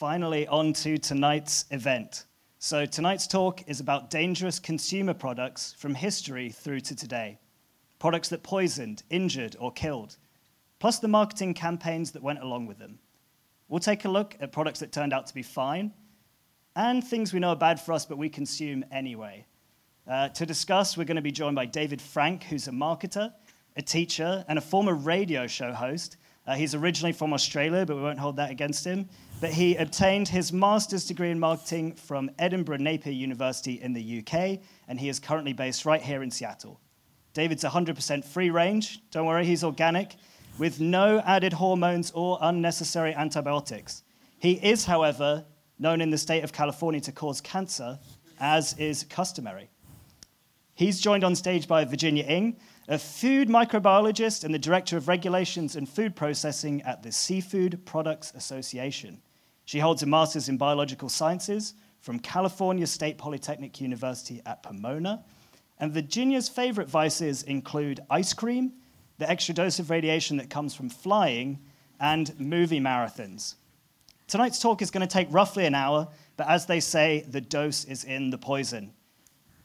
finally on to tonight's event. So, tonight's talk is about dangerous consumer products from history through to today. Products that poisoned, injured, or killed, plus the marketing campaigns that went along with them. We'll take a look at products that turned out to be fine and things we know are bad for us but we consume anyway. Uh, to discuss, we're going to be joined by David Frank, who's a marketer, a teacher, and a former radio show host. Uh, he's originally from Australia, but we won't hold that against him. But he obtained his master's degree in marketing from Edinburgh Napier University in the UK, and he is currently based right here in Seattle. David's 100% free range, don't worry, he's organic, with no added hormones or unnecessary antibiotics. He is, however, known in the state of California to cause cancer, as is customary. He's joined on stage by Virginia Ing, a food microbiologist and the director of regulations and food processing at the Seafood Products Association. She holds a master's in biological sciences from California State Polytechnic University at Pomona. And Virginia's favorite vices include ice cream, the extra dose of radiation that comes from flying, and movie marathons. Tonight's talk is going to take roughly an hour, but as they say, the dose is in the poison.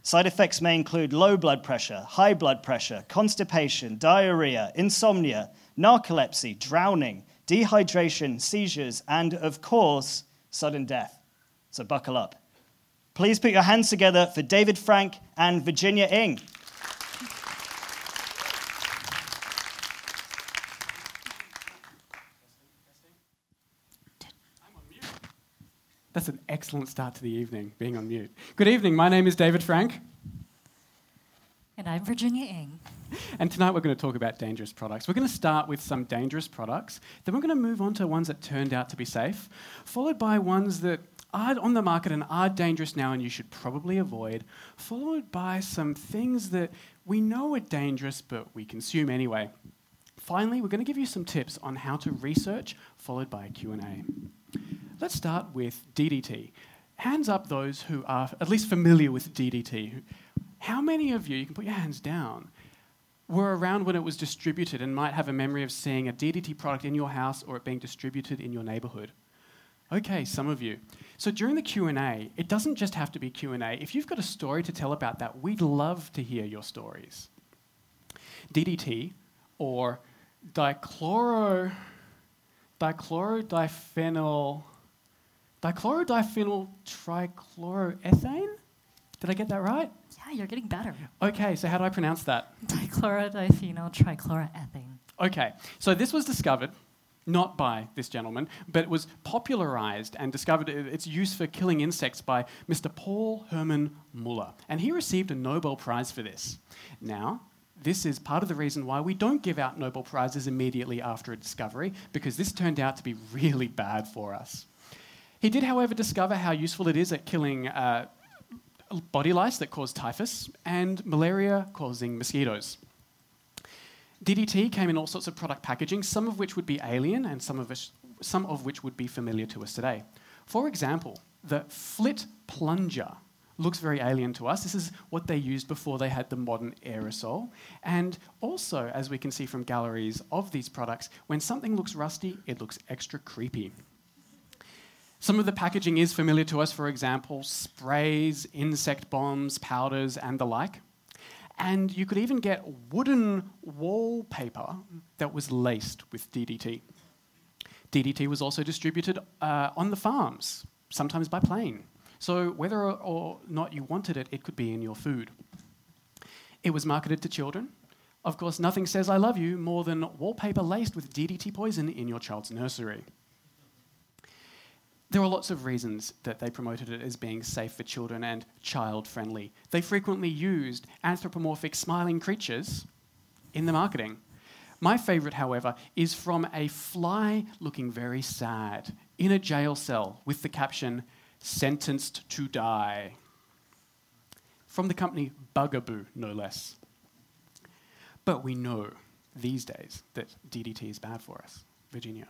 Side effects may include low blood pressure, high blood pressure, constipation, diarrhea, insomnia, narcolepsy, drowning, dehydration, seizures, and of course, sudden death. So buckle up. Please put your hands together for David Frank and Virginia Ing. That's an excellent start to the evening, being on mute. Good evening, my name is David Frank. And I'm Virginia Ing. And tonight we're going to talk about dangerous products. We're going to start with some dangerous products, then we're going to move on to ones that turned out to be safe, followed by ones that are on the market and are dangerous now and you should probably avoid, followed by some things that we know are dangerous but we consume anyway. Finally, we're going to give you some tips on how to research, followed by a Q&A. Let's start with DDT. Hands up those who are at least familiar with DDT. How many of you, you can put your hands down, were around when it was distributed and might have a memory of seeing a DDT product in your house or it being distributed in your neighborhood? Okay, some of you. So during the Q&A, it doesn't just have to be Q&A. If you've got a story to tell about that, we'd love to hear your stories. DDT or dichloro dichlorodiphenyl Dichlorodiphenyl trichloroethane? Did I get that right? Yeah, you're getting better. Okay, so how do I pronounce that? Dichlorodiphenyl trichloroethane. Okay, so this was discovered not by this gentleman, but it was popularized and discovered uh, its use for killing insects by Mr. Paul Hermann Muller. And he received a Nobel Prize for this. Now, this is part of the reason why we don't give out Nobel Prizes immediately after a discovery, because this turned out to be really bad for us. He did, however, discover how useful it is at killing uh, body lice that cause typhus and malaria causing mosquitoes. DDT came in all sorts of product packaging, some of which would be alien and some of, us, some of which would be familiar to us today. For example, the Flit plunger looks very alien to us. This is what they used before they had the modern aerosol. And also, as we can see from galleries of these products, when something looks rusty, it looks extra creepy. Some of the packaging is familiar to us, for example, sprays, insect bombs, powders, and the like. And you could even get wooden wallpaper that was laced with DDT. DDT was also distributed uh, on the farms, sometimes by plane. So whether or not you wanted it, it could be in your food. It was marketed to children. Of course, nothing says I love you more than wallpaper laced with DDT poison in your child's nursery. There are lots of reasons that they promoted it as being safe for children and child friendly. They frequently used anthropomorphic smiling creatures in the marketing. My favourite, however, is from a fly looking very sad in a jail cell with the caption, Sentenced to Die. From the company Bugaboo, no less. But we know these days that DDT is bad for us. Virginia.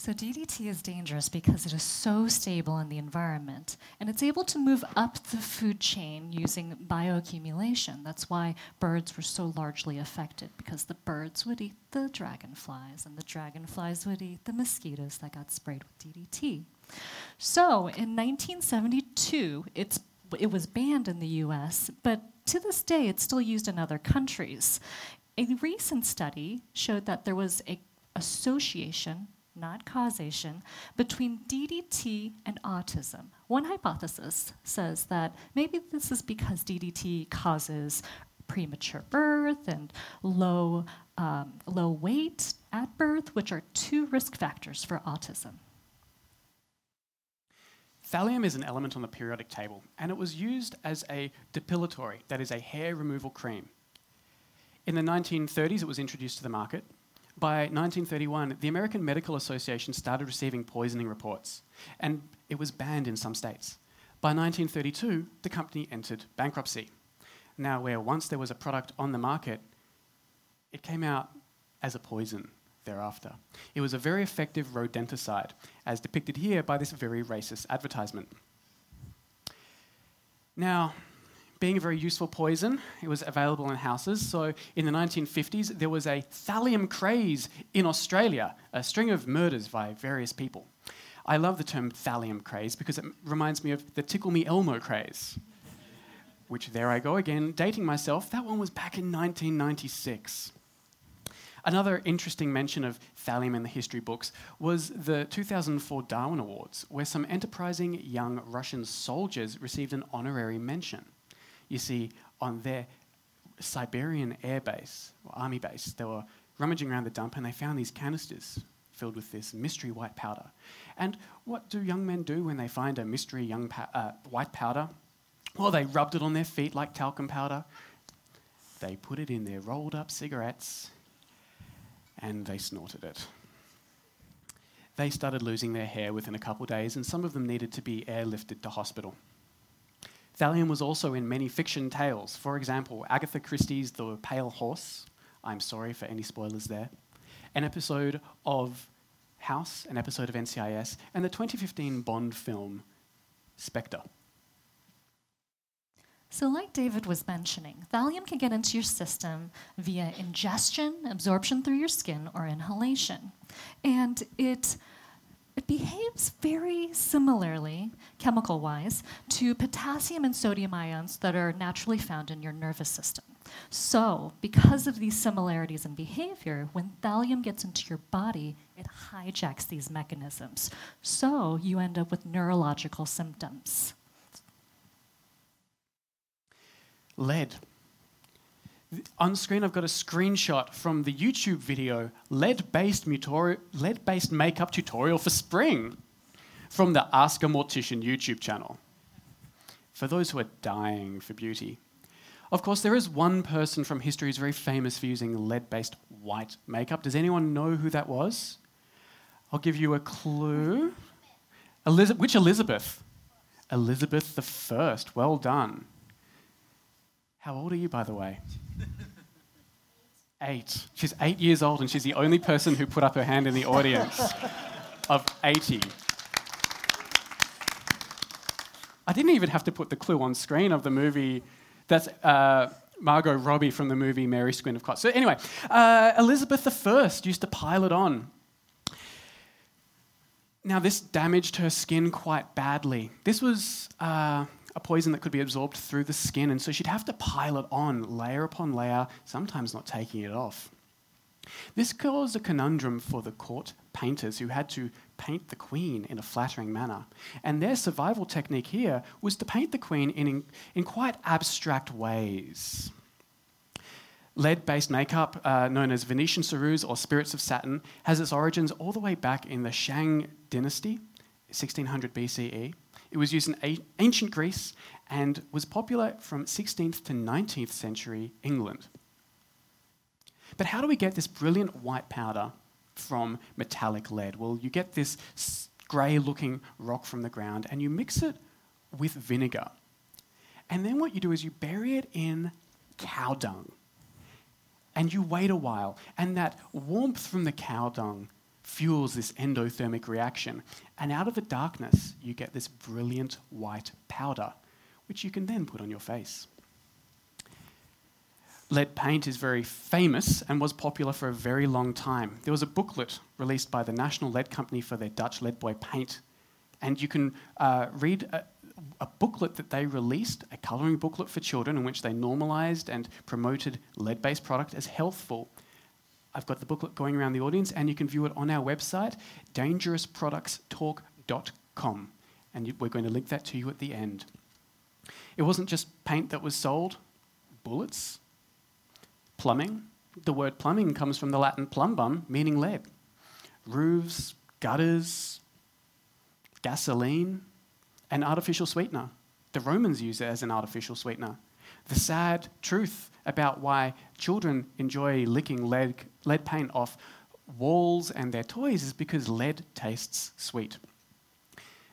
So DDT is dangerous because it is so stable in the environment and it's able to move up the food chain using bioaccumulation. That's why birds were so largely affected because the birds would eat the dragonflies and the dragonflies would eat the mosquitoes that got sprayed with DDT. So in 1972, it's, it was banned in the US, but to this day it's still used in other countries. A recent study showed that there was a association not causation, between DDT and autism. One hypothesis says that maybe this is because DDT causes premature birth and low, um, low weight at birth, which are two risk factors for autism. Thallium is an element on the periodic table, and it was used as a depilatory, that is, a hair removal cream. In the 1930s, it was introduced to the market, by 1931, the American Medical Association started receiving poisoning reports, and it was banned in some states. By 1932, the company entered bankruptcy. Now, where once there was a product on the market, it came out as a poison thereafter. It was a very effective rodenticide, as depicted here by this very racist advertisement. Now, being a very useful poison, it was available in houses. So in the 1950s, there was a thallium craze in Australia, a string of murders by various people. I love the term thallium craze because it reminds me of the Tickle Me Elmo craze, which there I go again, dating myself. That one was back in 1996. Another interesting mention of thallium in the history books was the 2004 Darwin Awards, where some enterprising young Russian soldiers received an honorary mention. You see, on their Siberian air base, or army base, they were rummaging around the dump and they found these canisters filled with this mystery white powder. And what do young men do when they find a mystery young pa- uh, white powder? Well, they rubbed it on their feet like talcum powder. They put it in their rolled up cigarettes and they snorted it. They started losing their hair within a couple of days, and some of them needed to be airlifted to hospital. Thallium was also in many fiction tales. For example, Agatha Christie's The Pale Horse. I'm sorry for any spoilers there. An episode of House, an episode of NCIS, and the 2015 Bond film Spectre. So, like David was mentioning, thallium can get into your system via ingestion, absorption through your skin, or inhalation. And it it behaves very similarly, chemical wise, to potassium and sodium ions that are naturally found in your nervous system. So, because of these similarities in behavior, when thallium gets into your body, it hijacks these mechanisms. So, you end up with neurological symptoms. Lead on screen, I've got a screenshot from the YouTube video lead-based, lead-based makeup tutorial for spring from the Ask a Mortician YouTube channel. For those who are dying for beauty. Of course, there is one person from history who's very famous for using lead-based white makeup. Does anyone know who that was? I'll give you a clue. Elizabeth, which Elizabeth? Elizabeth the First. Well done. How old are you, by the way? Eight. She's eight years old, and she's the only person who put up her hand in the audience of 80. I didn't even have to put the clue on screen of the movie. That's uh, Margot Robbie from the movie Mary Queen of Scots. So, anyway, uh, Elizabeth I used to pile it on. Now, this damaged her skin quite badly. This was. Uh, a poison that could be absorbed through the skin, and so she'd have to pile it on layer upon layer, sometimes not taking it off. This caused a conundrum for the court painters who had to paint the queen in a flattering manner. And their survival technique here was to paint the queen in, in quite abstract ways. Lead based makeup, uh, known as Venetian ceruse or spirits of Saturn, has its origins all the way back in the Shang dynasty, 1600 BCE. It was used in ancient Greece and was popular from 16th to 19th century England. But how do we get this brilliant white powder from metallic lead? Well, you get this grey looking rock from the ground and you mix it with vinegar. And then what you do is you bury it in cow dung. And you wait a while, and that warmth from the cow dung fuels this endothermic reaction. And out of the darkness, you get this brilliant white powder, which you can then put on your face. Lead paint is very famous and was popular for a very long time. There was a booklet released by the National Lead Company for their Dutch Lead Boy paint, and you can uh, read a, a booklet that they released, a colouring booklet for children, in which they normalised and promoted lead based product as healthful. I've got the booklet going around the audience, and you can view it on our website, dangerousproductstalk.com. And we're going to link that to you at the end. It wasn't just paint that was sold, bullets, Plumbing. The word plumbing comes from the Latin plumbum, meaning lead. Roofs, gutters, gasoline, an artificial sweetener. The Romans used it as an artificial sweetener. The sad truth about why children enjoy licking lead, lead paint off walls and their toys is because lead tastes sweet.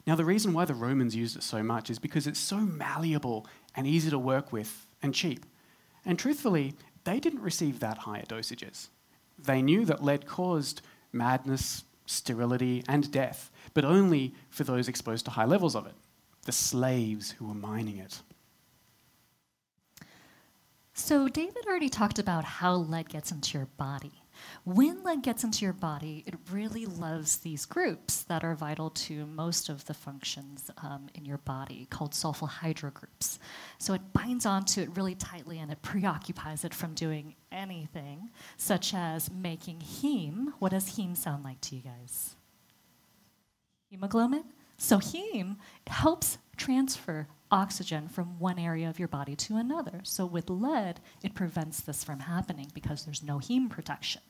Now, the reason why the Romans used it so much is because it's so malleable and easy to work with and cheap. And truthfully, they didn't receive that higher dosages. They knew that lead caused madness, sterility, and death, but only for those exposed to high levels of it, the slaves who were mining it. So, David already talked about how lead gets into your body. When lead gets into your body, it really loves these groups that are vital to most of the functions um, in your body, called sulfhydryl groups. So it binds onto it really tightly and it preoccupies it from doing anything, such as making heme. What does heme sound like to you guys? Hemoglobin? So heme helps transfer oxygen from one area of your body to another. So with lead, it prevents this from happening because there's no heme protection.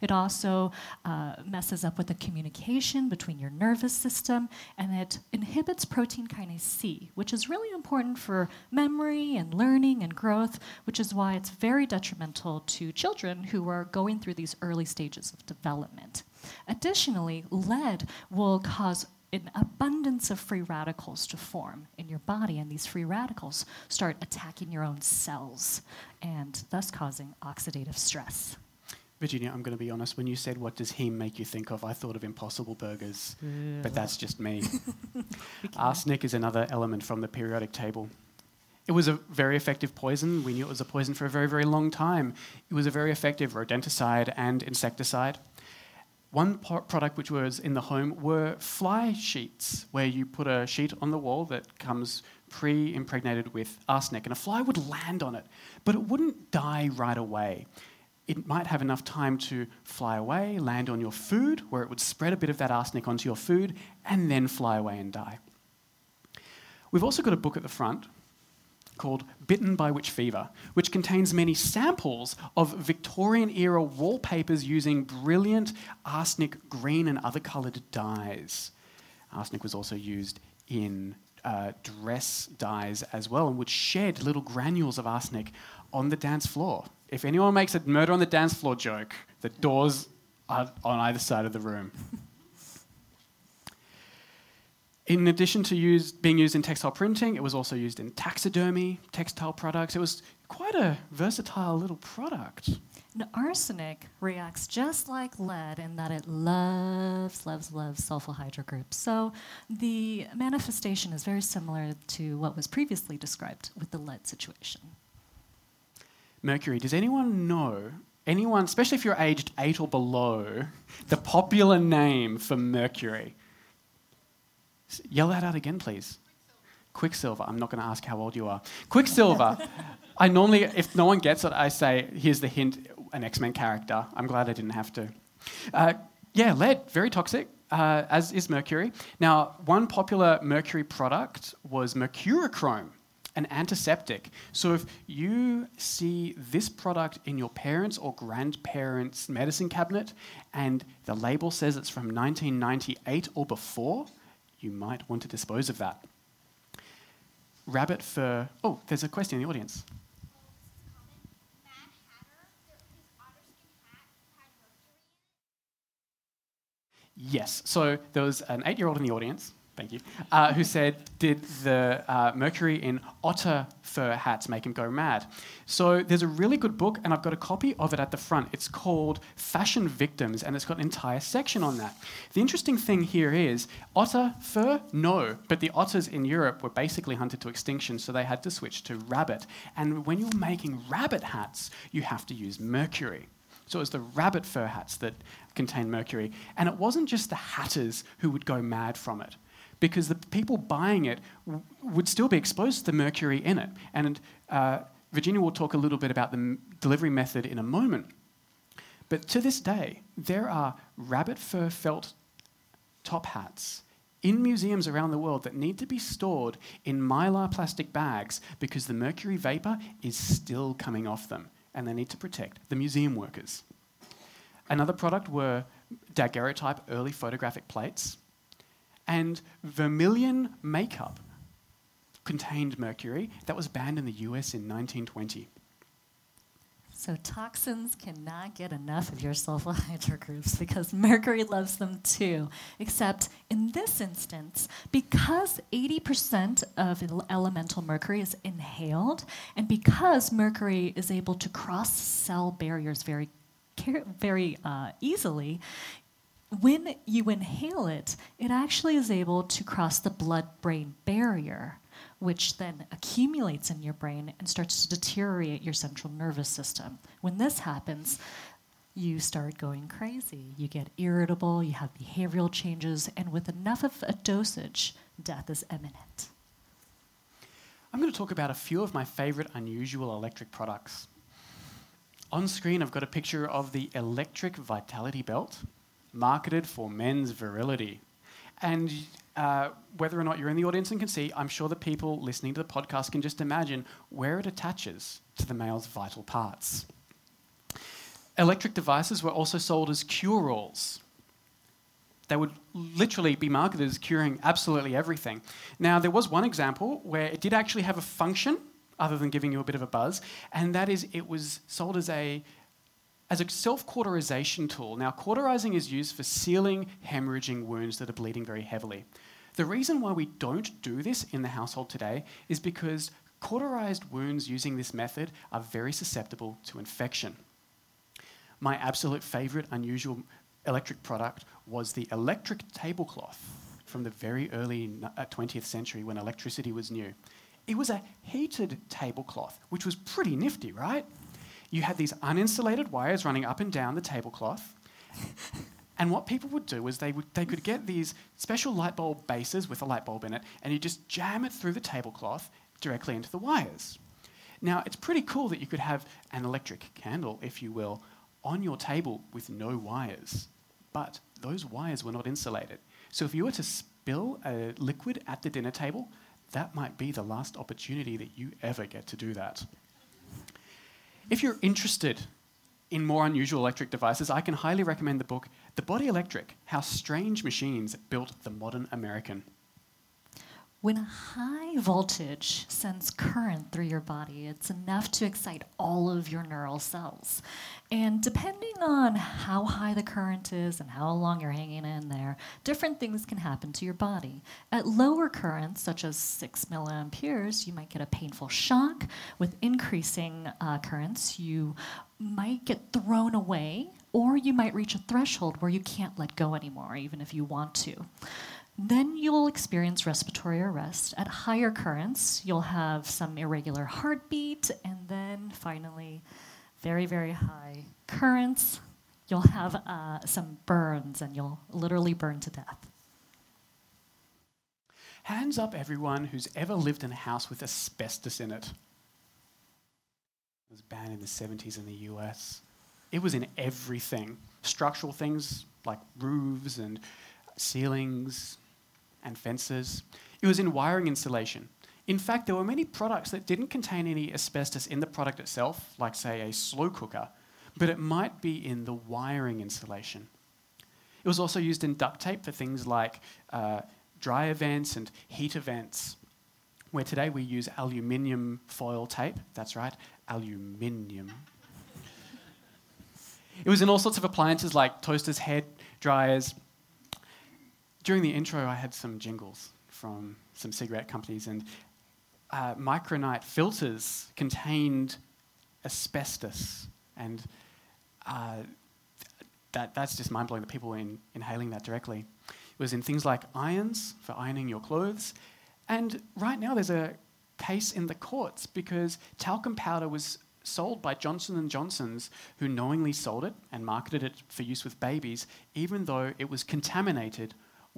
It also uh, messes up with the communication between your nervous system, and it inhibits protein kinase C, which is really important for memory and learning and growth, which is why it's very detrimental to children who are going through these early stages of development. Additionally, lead will cause an abundance of free radicals to form in your body, and these free radicals start attacking your own cells and thus causing oxidative stress. Virginia, I'm going to be honest. When you said, What does heme make you think of? I thought of impossible burgers, yeah. but that's just me. Arsenic is another element from the periodic table. It was a very effective poison. We knew it was a poison for a very, very long time. It was a very effective rodenticide and insecticide. One product which was in the home were fly sheets, where you put a sheet on the wall that comes pre impregnated with arsenic, and a fly would land on it, but it wouldn't die right away. It might have enough time to fly away, land on your food, where it would spread a bit of that arsenic onto your food, and then fly away and die. We've also got a book at the front called Bitten by Witch Fever, which contains many samples of Victorian era wallpapers using brilliant arsenic green and other coloured dyes. Arsenic was also used in uh, dress dyes as well and would shed little granules of arsenic on the dance floor. If anyone makes a murder on the dance floor joke, the doors are on either side of the room. In addition to use, being used in textile printing, it was also used in taxidermy, textile products. It was quite a versatile little product. Now, arsenic reacts just like lead in that it loves, loves, loves sulfhydryl groups. So the manifestation is very similar to what was previously described with the lead situation. Mercury. Does anyone know, anyone, especially if you're aged eight or below, the popular name for mercury? Yell that out again, please. Quicksilver. I'm not going to ask how old you are. Quicksilver. I normally, if no one gets it, I say, here's the hint an X Men character. I'm glad I didn't have to. Uh, yeah, lead, very toxic, uh, as is mercury. Now, one popular mercury product was mercurochrome, an antiseptic. So if you see this product in your parents' or grandparents' medicine cabinet and the label says it's from 1998 or before, you might want to dispose of that. Rabbit fur. Oh, there's a question in the audience. Yes. So there was an eight year old in the audience thank you, uh, who said, Did the uh, mercury in otter fur hats make him go mad? So there's a really good book, and I've got a copy of it at the front. It's called Fashion Victims, and it's got an entire section on that. The interesting thing here is otter fur? No, but the otters in Europe were basically hunted to extinction, so they had to switch to rabbit. And when you're making rabbit hats, you have to use mercury. So it was the rabbit fur hats that contained mercury. And it wasn't just the hatters who would go mad from it, because the people buying it w- would still be exposed to the mercury in it. And uh, Virginia will talk a little bit about the m- delivery method in a moment. But to this day, there are rabbit fur felt top hats in museums around the world that need to be stored in mylar plastic bags because the mercury vapor is still coming off them and they need to protect the museum workers. Another product were daguerreotype early photographic plates, and vermilion makeup contained mercury that was banned in the US in 1920. So toxins cannot get enough of your sulfhydryl groups because mercury loves them too. Except in this instance, because 80% of elemental mercury is inhaled, and because mercury is able to cross cell barriers very, very uh, easily, when you inhale it, it actually is able to cross the blood brain barrier which then accumulates in your brain and starts to deteriorate your central nervous system. When this happens, you start going crazy. You get irritable, you have behavioral changes, and with enough of a dosage, death is imminent. I'm going to talk about a few of my favorite unusual electric products. On screen, I've got a picture of the Electric Vitality Belt, marketed for men's virility. And uh, whether or not you're in the audience and can see, I'm sure the people listening to the podcast can just imagine where it attaches to the male's vital parts. Electric devices were also sold as cure alls. They would literally be marketed as curing absolutely everything. Now, there was one example where it did actually have a function other than giving you a bit of a buzz, and that is it was sold as a as a self cauterization tool. Now, cauterizing is used for sealing hemorrhaging wounds that are bleeding very heavily. The reason why we don't do this in the household today is because cauterized wounds using this method are very susceptible to infection. My absolute favorite unusual electric product was the electric tablecloth from the very early 20th uh, century when electricity was new. It was a heated tablecloth, which was pretty nifty, right? You had these uninsulated wires running up and down the tablecloth. and what people would do is they, would, they could get these special light bulb bases with a light bulb in it, and you just jam it through the tablecloth directly into the wires. Now, it's pretty cool that you could have an electric candle, if you will, on your table with no wires. But those wires were not insulated. So if you were to spill a liquid at the dinner table, that might be the last opportunity that you ever get to do that. If you're interested in more unusual electric devices, I can highly recommend the book The Body Electric How Strange Machines Built the Modern American. When a high voltage sends current through your body, it's enough to excite all of your neural cells. And depending on how high the current is and how long you're hanging in there, different things can happen to your body. At lower currents, such as 6 milliamperes, you might get a painful shock. With increasing uh, currents, you might get thrown away, or you might reach a threshold where you can't let go anymore, even if you want to. Then you'll experience respiratory arrest. At higher currents, you'll have some irregular heartbeat, and then finally, very, very high currents, you'll have uh, some burns and you'll literally burn to death. Hands up, everyone who's ever lived in a house with asbestos in it. It was banned in the 70s in the US. It was in everything structural things like roofs and ceilings, and fences. It was in wiring insulation. In fact, there were many products that didn't contain any asbestos in the product itself, like, say, a slow cooker, but it might be in the wiring insulation. It was also used in duct tape for things like uh, dry events and heat events, where today we use aluminium foil tape. That's right, aluminium. it was in all sorts of appliances like toasters, head dryers, during the intro, I had some jingles from some cigarette companies, and uh, micronite filters contained asbestos, and uh, that, that's just mind blowing that people were in, inhaling that directly. It was in things like irons for ironing your clothes, and right now there's a case in the courts because talcum powder was sold by Johnson & Johnson's who knowingly sold it and marketed it for use with babies even though it was contaminated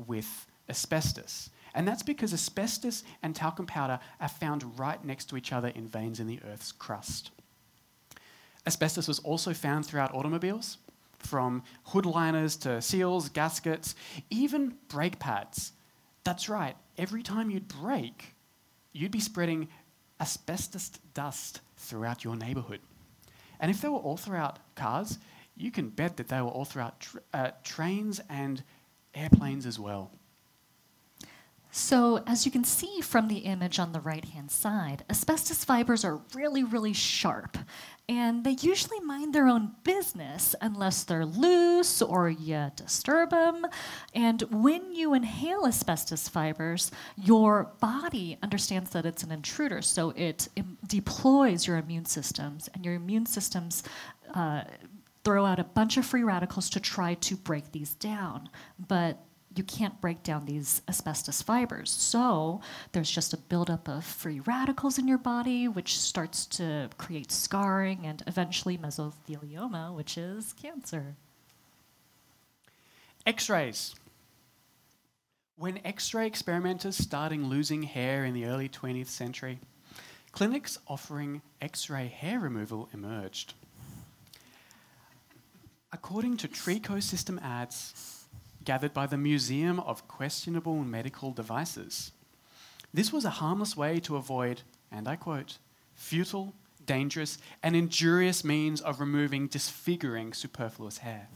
with asbestos. And that's because asbestos and talcum powder are found right next to each other in veins in the Earth's crust. Asbestos was also found throughout automobiles, from hood liners to seals, gaskets, even brake pads. That's right, every time you'd brake, you'd be spreading asbestos dust throughout your neighborhood. And if they were all throughout cars, you can bet that they were all throughout tr- uh, trains and airplanes as well. So, as you can see from the image on the right hand side, asbestos fibers are really, really sharp. And they usually mind their own business unless they're loose or you disturb them. And when you inhale asbestos fibers, your body understands that it's an intruder. So, it Im- deploys your immune systems, and your immune systems. Uh, throw out a bunch of free radicals to try to break these down. But you can't break down these asbestos fibers. So there's just a buildup of free radicals in your body, which starts to create scarring and eventually mesothelioma, which is cancer. X rays. When X ray experimenters started losing hair in the early 20th century, clinics offering X ray hair removal emerged. According to Tricho System ads, gathered by the Museum of Questionable Medical Devices. This was a harmless way to avoid, and I quote, futile, dangerous, and injurious means of removing disfiguring superfluous hair.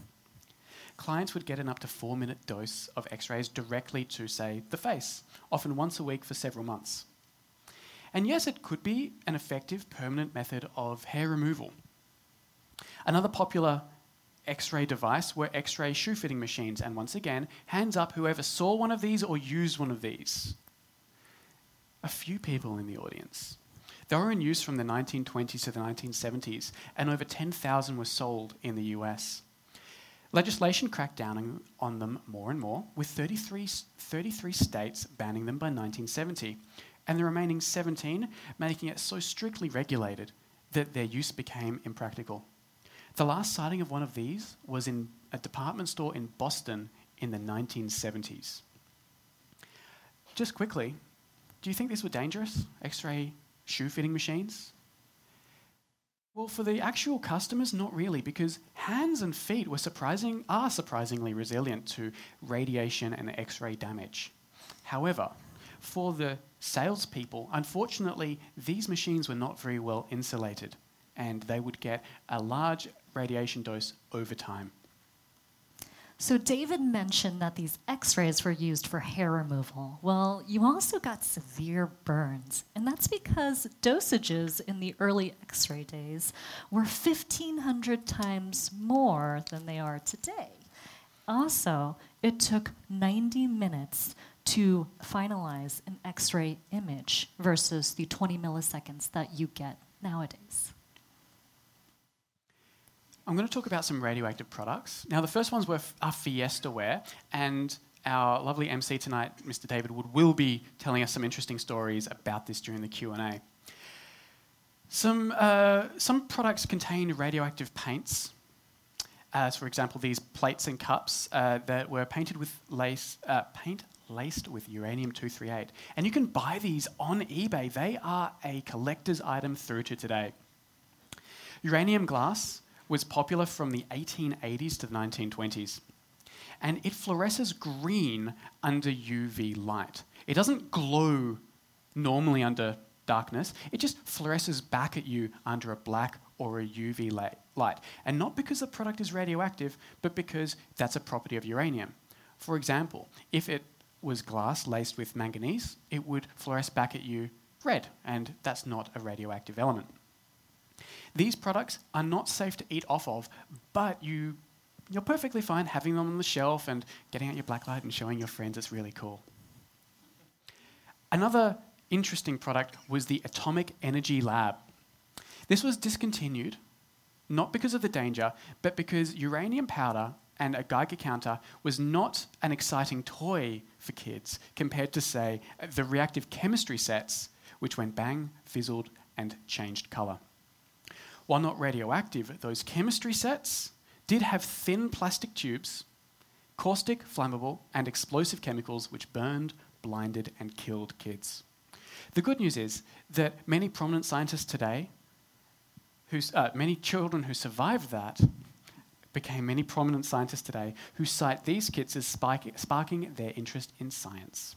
Clients would get an up to four minute dose of x rays directly to, say, the face, often once a week for several months. And yes, it could be an effective permanent method of hair removal. Another popular X ray device were X ray shoe fitting machines. And once again, hands up whoever saw one of these or used one of these. A few people in the audience. They were in use from the 1920s to the 1970s, and over 10,000 were sold in the US. Legislation cracked down on them more and more, with 33, 33 states banning them by 1970, and the remaining 17 making it so strictly regulated that their use became impractical. The last sighting of one of these was in a department store in Boston in the 1970s. Just quickly, do you think these were dangerous, X ray shoe fitting machines? Well, for the actual customers, not really, because hands and feet were surprising, are surprisingly resilient to radiation and X ray damage. However, for the salespeople, unfortunately, these machines were not very well insulated and they would get a large radiation dose over time. So, David mentioned that these x rays were used for hair removal. Well, you also got severe burns, and that's because dosages in the early x ray days were 1,500 times more than they are today. Also, it took 90 minutes to finalize an x ray image versus the 20 milliseconds that you get nowadays. I'm going to talk about some radioactive products. Now, the first ones were are Fiesta ware, and our lovely MC tonight, Mr. David Wood, will be telling us some interesting stories about this during the Q&A. Some, uh, some products contain radioactive paints. As for example, these plates and cups uh, that were painted with lace, uh, paint laced with uranium-238. And you can buy these on eBay. They are a collector's item through to today. Uranium glass was popular from the 1880s to the 1920s. And it fluoresces green under UV light. It doesn't glow normally under darkness, it just fluoresces back at you under a black or a UV light. And not because the product is radioactive, but because that's a property of uranium. For example, if it was glass laced with manganese, it would fluoresce back at you red, and that's not a radioactive element. These products are not safe to eat off of, but you you're perfectly fine having them on the shelf and getting out your blacklight and showing your friends it's really cool. Another interesting product was the Atomic Energy Lab. This was discontinued, not because of the danger, but because uranium powder and a Geiger counter was not an exciting toy for kids compared to, say, the reactive chemistry sets, which went bang, fizzled, and changed colour. While not radioactive, those chemistry sets did have thin plastic tubes, caustic, flammable, and explosive chemicals which burned, blinded, and killed kids. The good news is that many prominent scientists today, uh, many children who survived that, became many prominent scientists today who cite these kits as sparking their interest in science.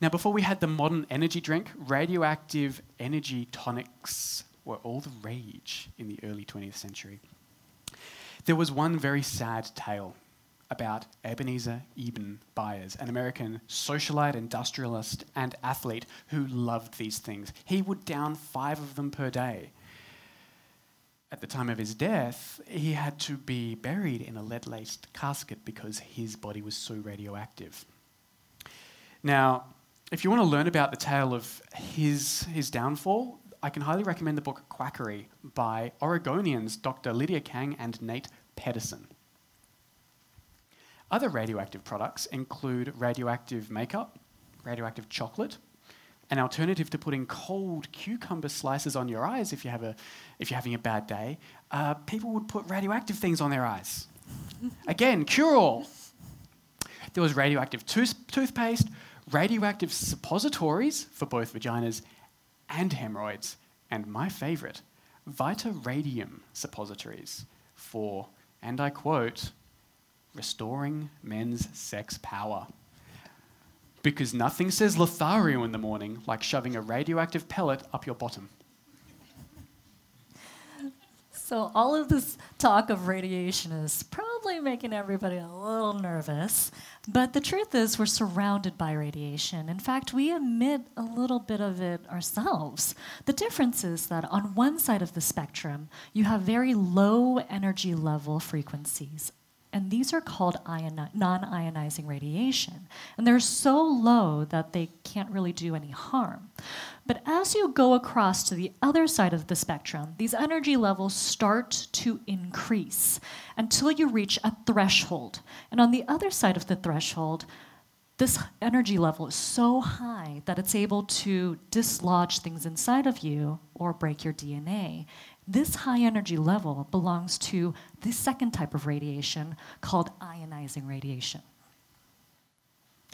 Now, before we had the modern energy drink, radioactive energy tonics were all the rage in the early 20th century. There was one very sad tale about Ebenezer Eben Byers, an American socialite, industrialist, and athlete who loved these things. He would down five of them per day. At the time of his death, he had to be buried in a lead laced casket because his body was so radioactive. Now, if you want to learn about the tale of his, his downfall, I can highly recommend the book Quackery by Oregonians Dr. Lydia Kang and Nate Pedersen. Other radioactive products include radioactive makeup, radioactive chocolate, an alternative to putting cold cucumber slices on your eyes if, you have a, if you're having a bad day. Uh, people would put radioactive things on their eyes. Again, cure all. There was radioactive tooth- toothpaste, radioactive suppositories for both vaginas and hemorrhoids, and my favourite, Vita Radium suppositories for, and I quote, restoring men's sex power. Because nothing says Lothario in the morning like shoving a radioactive pellet up your bottom. So, all of this talk of radiation is probably making everybody a little nervous. But the truth is, we're surrounded by radiation. In fact, we emit a little bit of it ourselves. The difference is that on one side of the spectrum, you have very low energy level frequencies and these are called ioni- non ionizing radiation. And they're so low that they can't really do any harm. But as you go across to the other side of the spectrum, these energy levels start to increase until you reach a threshold. And on the other side of the threshold, this energy level is so high that it's able to dislodge things inside of you or break your DNA. This high energy level belongs to the second type of radiation called ionizing radiation.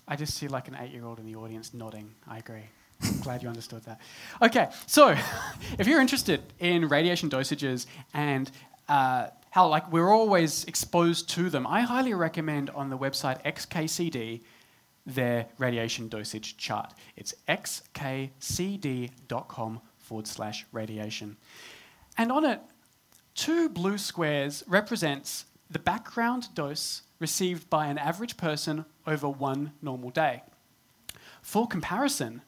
I just see like an eight year old in the audience nodding. I agree. I'm glad you understood that. Okay, so if you're interested in radiation dosages and uh, how like we're always exposed to them, I highly recommend on the website XKCD their radiation dosage chart. It's xkcd.com forward slash radiation. And on it, two blue squares represents the background dose received by an average person over one normal day. For comparison,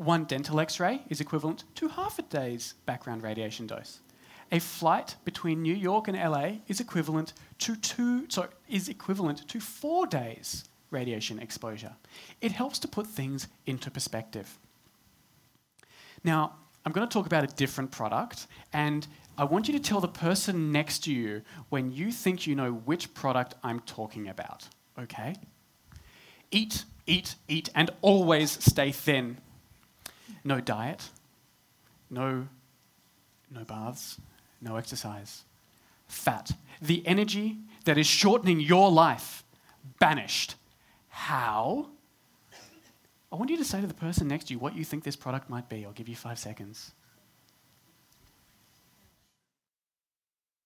one dental x-ray is equivalent to half a day's background radiation dose. A flight between New York and LA is equivalent to two, sorry, is equivalent to four days radiation exposure. It helps to put things into perspective. Now, I'm going to talk about a different product, and I want you to tell the person next to you when you think you know which product I'm talking about, okay? Eat, eat, eat, and always stay thin. No diet, no, no baths, no exercise. Fat, the energy that is shortening your life, banished. How? I want you to say to the person next to you what you think this product might be. I'll give you five seconds.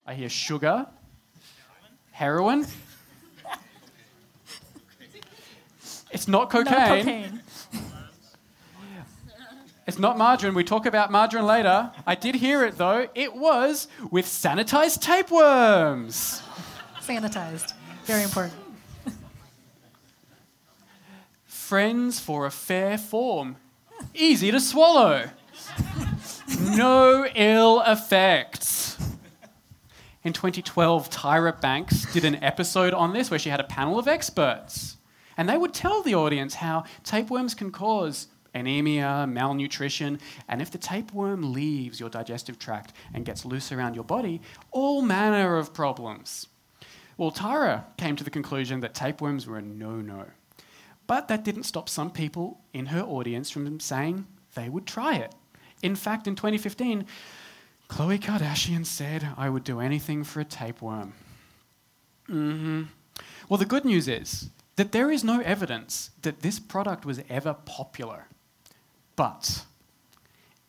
I hear sugar, heroin. it's not cocaine. No cocaine. It's not margarine. We talk about margarine later. I did hear it though. It was with sanitized tapeworms. Sanitized. Very important. Friends for a fair form. Easy to swallow. no ill effects. In 2012, Tyra Banks did an episode on this where she had a panel of experts. And they would tell the audience how tapeworms can cause anemia, malnutrition, and if the tapeworm leaves your digestive tract and gets loose around your body, all manner of problems. Well, Tyra came to the conclusion that tapeworms were a no no. But that didn't stop some people in her audience from saying they would try it. In fact, in 2015, Khloe Kardashian said, I would do anything for a tapeworm. Mm-hmm. Well, the good news is that there is no evidence that this product was ever popular. But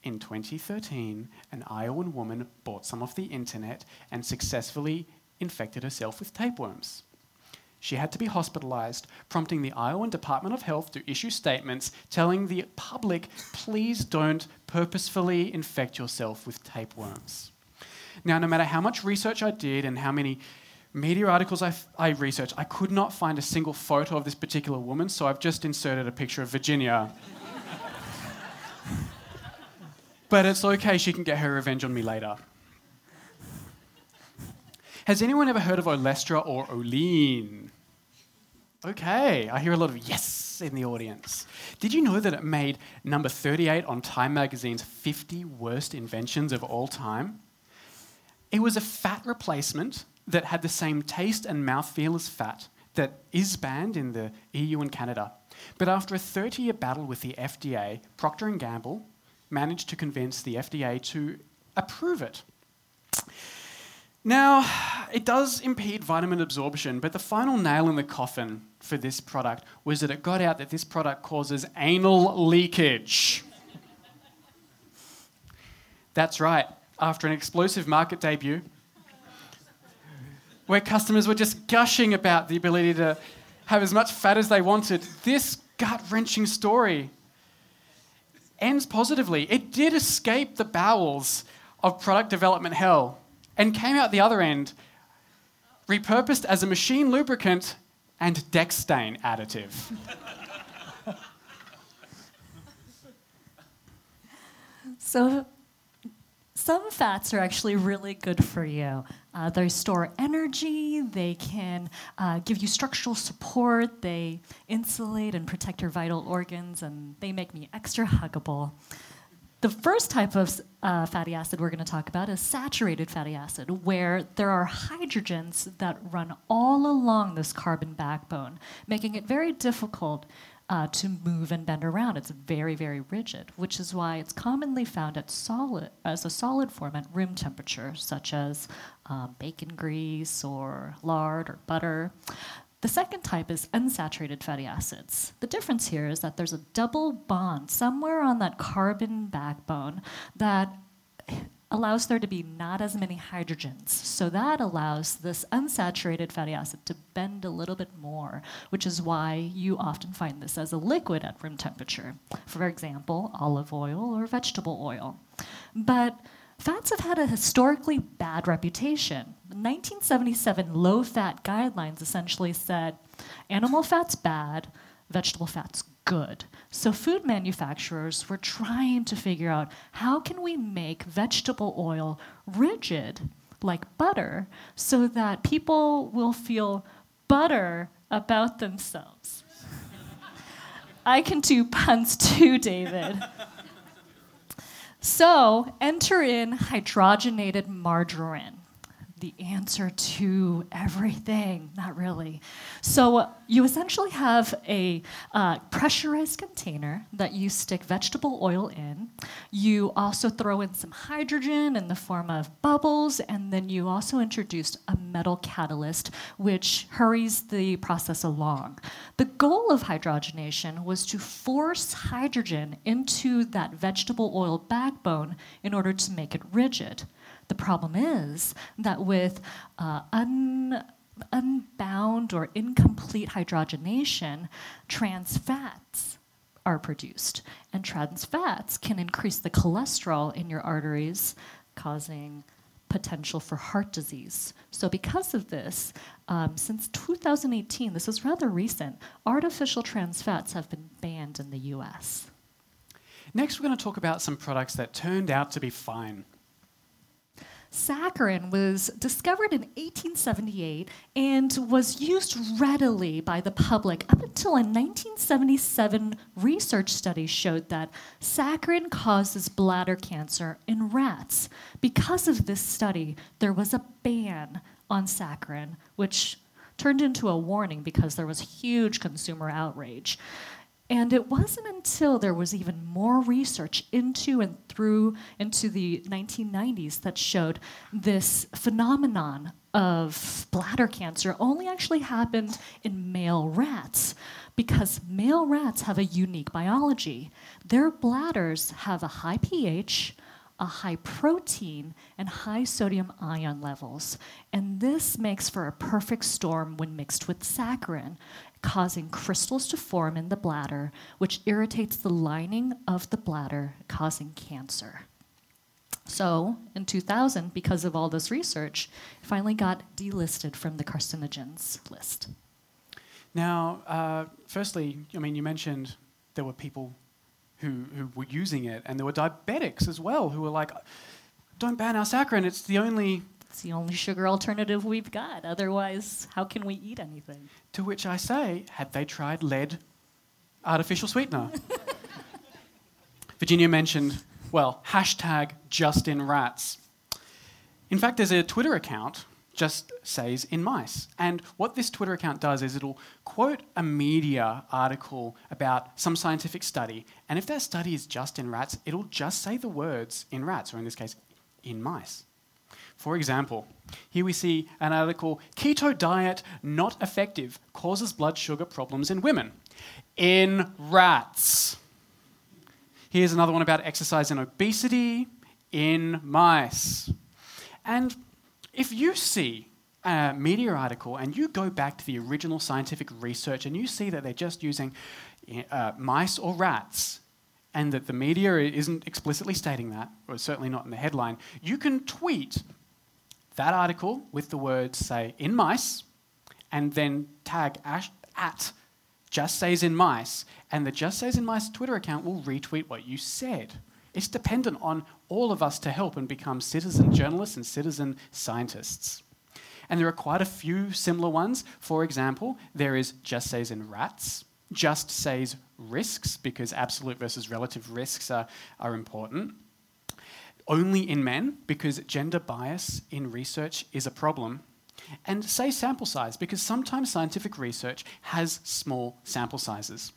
in 2013, an Iowan woman bought some of the internet and successfully infected herself with tapeworms. She had to be hospitalized, prompting the Iowa Department of Health to issue statements telling the public please don't purposefully infect yourself with tapeworms. Now, no matter how much research I did and how many media articles I, I researched, I could not find a single photo of this particular woman, so I've just inserted a picture of Virginia. But it's okay, she can get her revenge on me later. Has anyone ever heard of Olestra or Olean? Okay, I hear a lot of yes in the audience. Did you know that it made number 38 on Time magazine's 50 worst inventions of all time? It was a fat replacement that had the same taste and mouthfeel as fat that is banned in the EU and Canada. But after a 30-year battle with the FDA, Procter & Gamble managed to convince the FDA to approve it. Now, it does impede vitamin absorption, but the final nail in the coffin for this product was that it got out that this product causes anal leakage. That's right. After an explosive market debut, where customers were just gushing about the ability to have as much fat as they wanted, this gut wrenching story ends positively. It did escape the bowels of product development hell and came out the other end repurposed as a machine lubricant and deck stain additive. so, some fats are actually really good for you. Uh, they store energy, they can uh, give you structural support, they insulate and protect your vital organs, and they make me extra huggable. The first type of uh, fatty acid we're going to talk about is saturated fatty acid, where there are hydrogens that run all along this carbon backbone, making it very difficult uh, to move and bend around. It's very, very rigid, which is why it's commonly found at solid as a solid form at room temperature, such as um, bacon grease or lard or butter. The second type is unsaturated fatty acids. The difference here is that there's a double bond somewhere on that carbon backbone that allows there to be not as many hydrogens. So that allows this unsaturated fatty acid to bend a little bit more, which is why you often find this as a liquid at room temperature. For example, olive oil or vegetable oil. But Fats have had a historically bad reputation. The 1977 low fat guidelines essentially said animal fat's bad, vegetable fat's good. So food manufacturers were trying to figure out how can we make vegetable oil rigid like butter so that people will feel butter about themselves. I can do puns too, David. So enter in hydrogenated margarine the answer to everything. Not really. So you essentially have a uh, pressurized container that you stick vegetable oil in. You also throw in some hydrogen in the form of bubbles, and then you also introduced a metal catalyst, which hurries the process along. The goal of hydrogenation was to force hydrogen into that vegetable oil backbone in order to make it rigid. The problem is that with uh, un, unbound or incomplete hydrogenation, trans fats are produced. And trans fats can increase the cholesterol in your arteries, causing potential for heart disease. So, because of this, um, since 2018, this is rather recent, artificial trans fats have been banned in the US. Next, we're going to talk about some products that turned out to be fine. Saccharin was discovered in 1878 and was used readily by the public up until a 1977 research study showed that saccharin causes bladder cancer in rats. Because of this study, there was a ban on saccharin, which turned into a warning because there was huge consumer outrage. And it wasn't until there was even more research into and through into the 1990s that showed this phenomenon of bladder cancer only actually happened in male rats because male rats have a unique biology. Their bladders have a high pH, a high protein, and high sodium ion levels. And this makes for a perfect storm when mixed with saccharin causing crystals to form in the bladder, which irritates the lining of the bladder, causing cancer. So, in 2000, because of all this research, it finally got delisted from the carcinogens list. Now, uh, firstly, I mean, you mentioned there were people who, who were using it, and there were diabetics as well who were like, don't ban our saccharin, it's the only it's the only sugar alternative we've got. Otherwise, how can we eat anything? To which I say, had they tried lead artificial sweetener? Virginia mentioned, well, hashtag just in rats. In fact, there's a Twitter account, just says in mice. And what this Twitter account does is it'll quote a media article about some scientific study. And if that study is just in rats, it'll just say the words in rats, or in this case, in mice. For example, here we see an article Keto diet not effective causes blood sugar problems in women. In rats. Here's another one about exercise and obesity in mice. And if you see a media article and you go back to the original scientific research and you see that they're just using uh, mice or rats and that the media isn't explicitly stating that, or certainly not in the headline, you can tweet that article with the words, say, in mice, and then tag at just says in mice, and the just says in mice Twitter account will retweet what you said. It's dependent on all of us to help and become citizen journalists and citizen scientists. And there are quite a few similar ones. For example, there is just says in rats, just says risks, because absolute versus relative risks are, are important only in men because gender bias in research is a problem. And say sample size because sometimes scientific research has small sample sizes.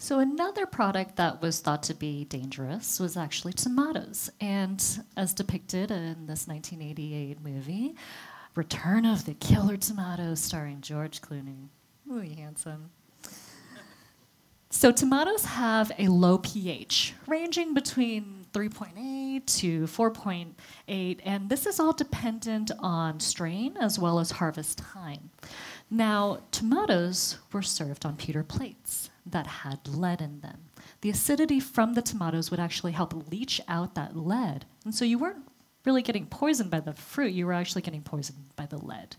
So, another product that was thought to be dangerous was actually tomatoes. And as depicted in this 1988 movie, Return of the Killer Tomatoes, starring George Clooney. Ooh, handsome. So, tomatoes have a low pH, ranging between 3.8 to 4.8, and this is all dependent on strain as well as harvest time. Now, tomatoes were served on pewter plates that had lead in them. The acidity from the tomatoes would actually help leach out that lead, and so you weren't really getting poisoned by the fruit, you were actually getting poisoned by the lead.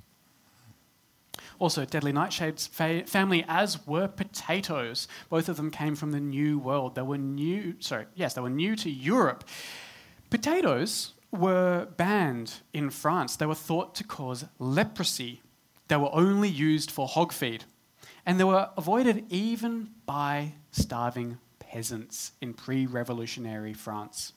Also, Deadly Nightshades fa- family, as were potatoes. Both of them came from the New World. They were new, sorry, yes, they were new to Europe. Potatoes were banned in France. They were thought to cause leprosy. They were only used for hog feed. And they were avoided even by starving peasants in pre revolutionary France.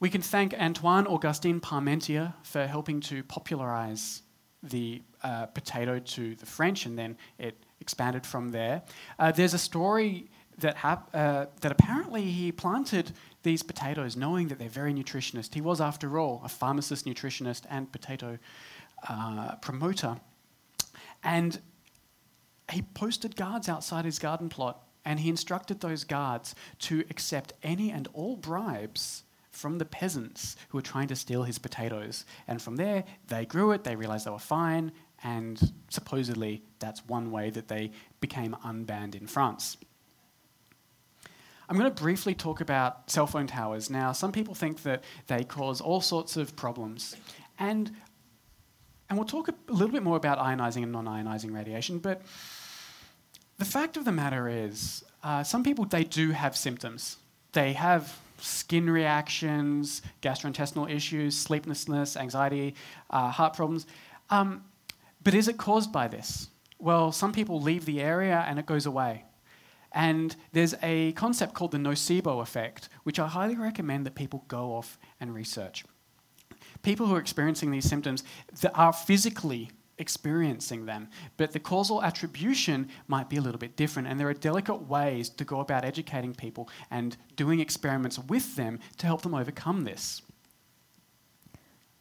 We can thank Antoine Augustin Parmentier for helping to popularize the uh, potato to the French, and then it expanded from there. Uh, there's a story that, hap- uh, that apparently he planted these potatoes knowing that they're very nutritionist. He was, after all, a pharmacist, nutritionist, and potato uh, promoter. And he posted guards outside his garden plot, and he instructed those guards to accept any and all bribes from the peasants who were trying to steal his potatoes. And from there, they grew it, they realized they were fine, and supposedly that's one way that they became unbanned in France. I'm going to briefly talk about cell phone towers. Now, some people think that they cause all sorts of problems, and, and we'll talk a little bit more about ionizing and non ionizing radiation, but the fact of the matter is, uh, some people, they do have symptoms. They have skin reactions, gastrointestinal issues, sleeplessness, anxiety, uh, heart problems. Um, but is it caused by this? Well, some people leave the area and it goes away. And there's a concept called the nocebo effect, which I highly recommend that people go off and research. People who are experiencing these symptoms that are physically experiencing them, but the causal attribution might be a little bit different. And there are delicate ways to go about educating people and doing experiments with them to help them overcome this.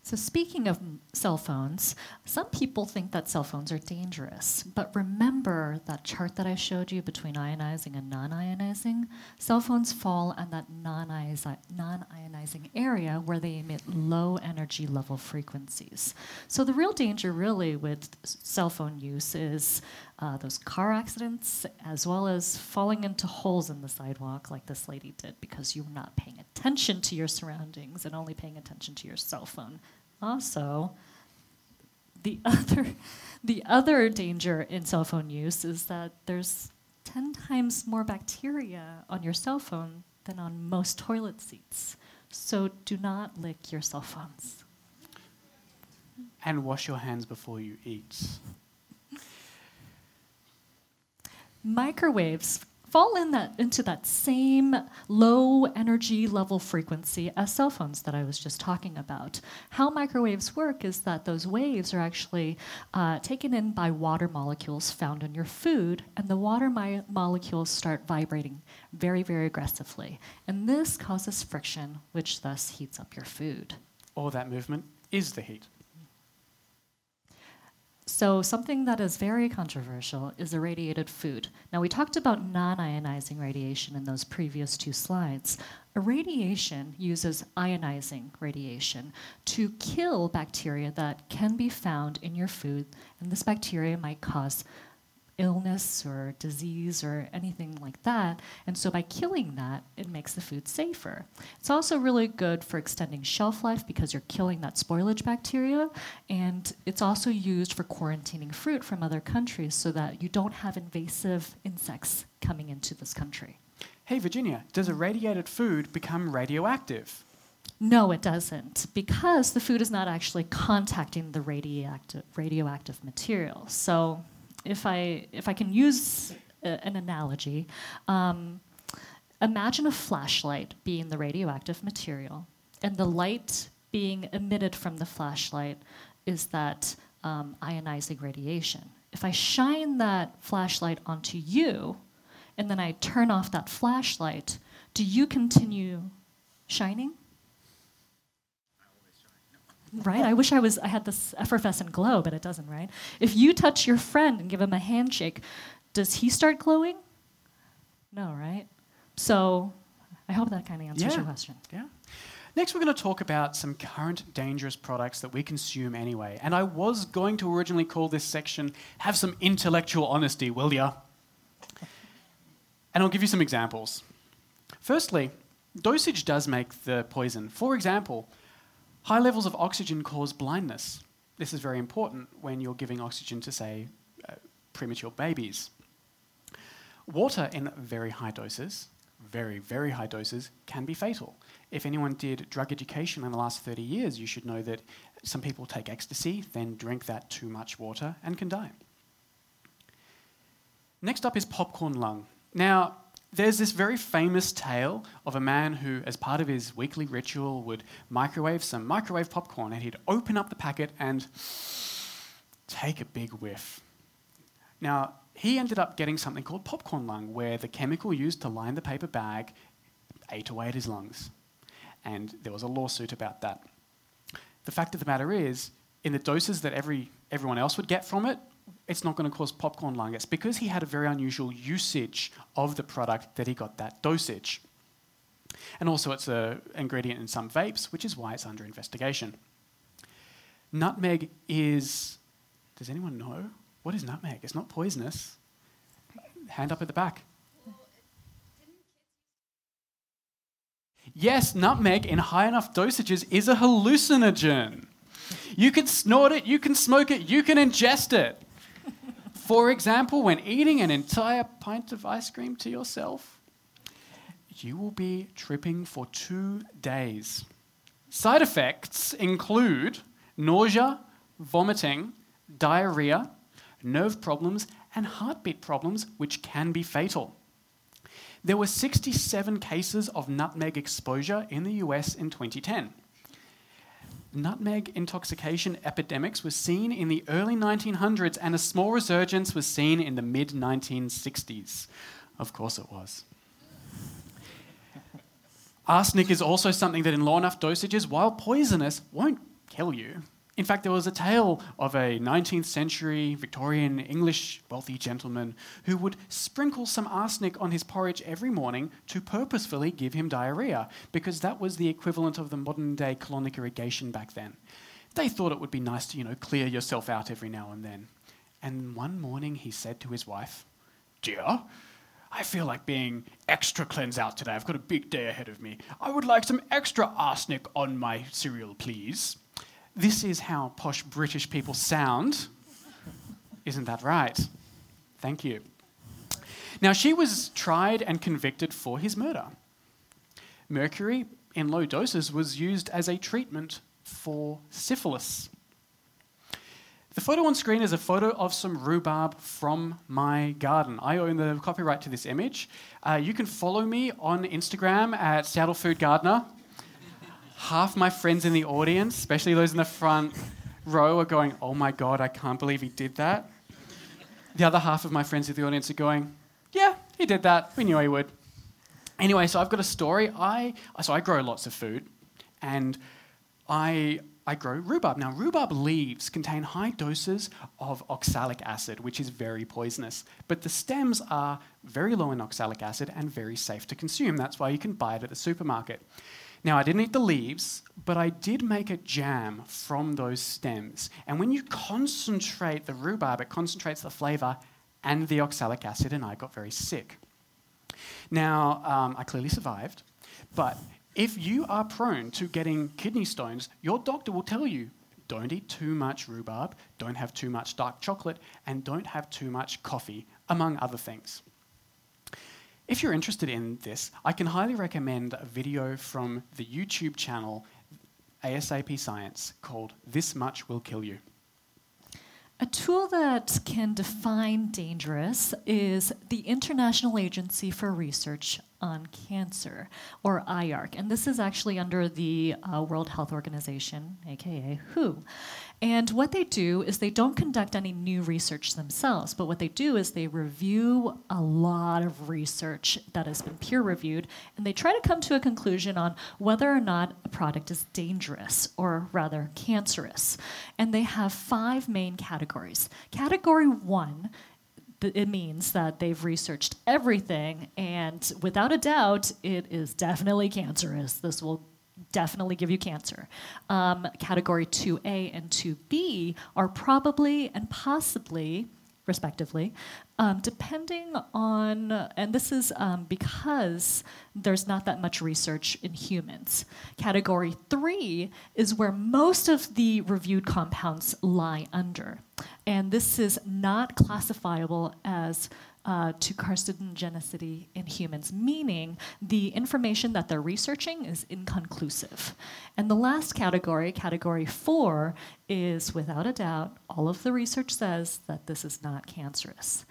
So, speaking of cell phones, some people think that cell phones are dangerous. But remember that chart that I showed you between ionizing and non ionizing? Cell phones fall in that non ionizing area where they emit low energy level frequencies. So, the real danger, really, with cell phone use is uh, those car accidents, as well as falling into holes in the sidewalk, like this lady did, because you're not paying attention to your surroundings and only paying attention to your cell phone also, the other, the other danger in cell phone use is that there's 10 times more bacteria on your cell phone than on most toilet seats. So do not lick your cell phones. And wash your hands before you eat. Microwaves fall in that, into that same low energy level frequency as cell phones that I was just talking about. How microwaves work is that those waves are actually uh, taken in by water molecules found in your food, and the water mi- molecules start vibrating very, very aggressively. And this causes friction, which thus heats up your food. All that movement is the heat. So, something that is very controversial is irradiated food. Now, we talked about non ionizing radiation in those previous two slides. Irradiation uses ionizing radiation to kill bacteria that can be found in your food, and this bacteria might cause illness or disease or anything like that. And so by killing that, it makes the food safer. It's also really good for extending shelf life because you're killing that spoilage bacteria. And it's also used for quarantining fruit from other countries so that you don't have invasive insects coming into this country. Hey, Virginia, does irradiated food become radioactive? No, it doesn't, because the food is not actually contacting the radioactive, radioactive material. So if I if I can use a, an analogy, um, imagine a flashlight being the radioactive material, and the light being emitted from the flashlight is that um, ionizing radiation. If I shine that flashlight onto you, and then I turn off that flashlight, do you continue shining? Right? I wish I was I had this effervescent glow, but it doesn't, right? If you touch your friend and give him a handshake, does he start glowing? No, right? So I hope that kind of answers yeah. your question. Yeah. Next, we're going to talk about some current dangerous products that we consume anyway. And I was going to originally call this section Have Some Intellectual Honesty, Will Ya? And I'll give you some examples. Firstly, dosage does make the poison. For example, High levels of oxygen cause blindness. This is very important when you're giving oxygen to, say, uh, premature babies. Water in very high doses, very, very high doses, can be fatal. If anyone did drug education in the last 30 years, you should know that some people take ecstasy, then drink that too much water, and can die. Next up is popcorn lung. Now, there's this very famous tale of a man who, as part of his weekly ritual, would microwave some microwave popcorn and he'd open up the packet and take a big whiff. Now, he ended up getting something called popcorn lung, where the chemical used to line the paper bag ate away at his lungs. And there was a lawsuit about that. The fact of the matter is, in the doses that every, everyone else would get from it, it's not going to cause popcorn lung. It's because he had a very unusual usage of the product that he got that dosage. And also, it's an ingredient in some vapes, which is why it's under investigation. Nutmeg is. Does anyone know? What is nutmeg? It's not poisonous. Hand up at the back. Yes, nutmeg in high enough dosages is a hallucinogen. You can snort it, you can smoke it, you can ingest it. For example, when eating an entire pint of ice cream to yourself, you will be tripping for two days. Side effects include nausea, vomiting, diarrhea, nerve problems, and heartbeat problems, which can be fatal. There were 67 cases of nutmeg exposure in the US in 2010. Nutmeg intoxication epidemics were seen in the early 1900s, and a small resurgence was seen in the mid 1960s. Of course, it was. Arsenic is also something that, in low enough dosages, while poisonous, won't kill you. In fact, there was a tale of a 19th century Victorian English wealthy gentleman who would sprinkle some arsenic on his porridge every morning to purposefully give him diarrhea, because that was the equivalent of the modern day colonic irrigation back then. They thought it would be nice to, you know, clear yourself out every now and then. And one morning he said to his wife, Dear, I feel like being extra cleanse out today. I've got a big day ahead of me. I would like some extra arsenic on my cereal, please. This is how posh British people sound. Isn't that right? Thank you. Now, she was tried and convicted for his murder. Mercury in low doses was used as a treatment for syphilis. The photo on screen is a photo of some rhubarb from my garden. I own the copyright to this image. Uh, you can follow me on Instagram at Seattle Food Gardener half my friends in the audience, especially those in the front row, are going, Oh my God, I can't believe he did that. The other half of my friends in the audience are going, Yeah, he did that. We knew he would. Anyway, so I've got a story. I, so I grow lots of food and I, I grow rhubarb. Now, rhubarb leaves contain high doses of oxalic acid, which is very poisonous. But the stems are very low in oxalic acid and very safe to consume. That's why you can buy it at the supermarket. Now, I didn't eat the leaves, but I did make a jam from those stems. And when you concentrate the rhubarb, it concentrates the flavor and the oxalic acid, and I got very sick. Now, um, I clearly survived, but if you are prone to getting kidney stones, your doctor will tell you don't eat too much rhubarb, don't have too much dark chocolate, and don't have too much coffee, among other things. If you're interested in this, I can highly recommend a video from the YouTube channel ASAP Science called This Much Will Kill You. A tool that can define dangerous is the International Agency for Research on Cancer, or IARC. And this is actually under the uh, World Health Organization, aka WHO. And what they do is they don't conduct any new research themselves, but what they do is they review a lot of research that has been peer reviewed, and they try to come to a conclusion on whether or not a product is dangerous or rather cancerous. And they have five main categories. Category one it means that they've researched everything, and without a doubt, it is definitely cancerous. This will definitely give you cancer. Um, category 2A and 2B are probably and possibly, respectively, um, depending on, and this is um, because there's not that much research in humans. Category 3 is where most of the reviewed compounds lie under. And this is not classifiable as uh, to carcinogenicity in humans, meaning the information that they're researching is inconclusive. And the last category, category four, is without a doubt, all of the research says that this is not cancerous.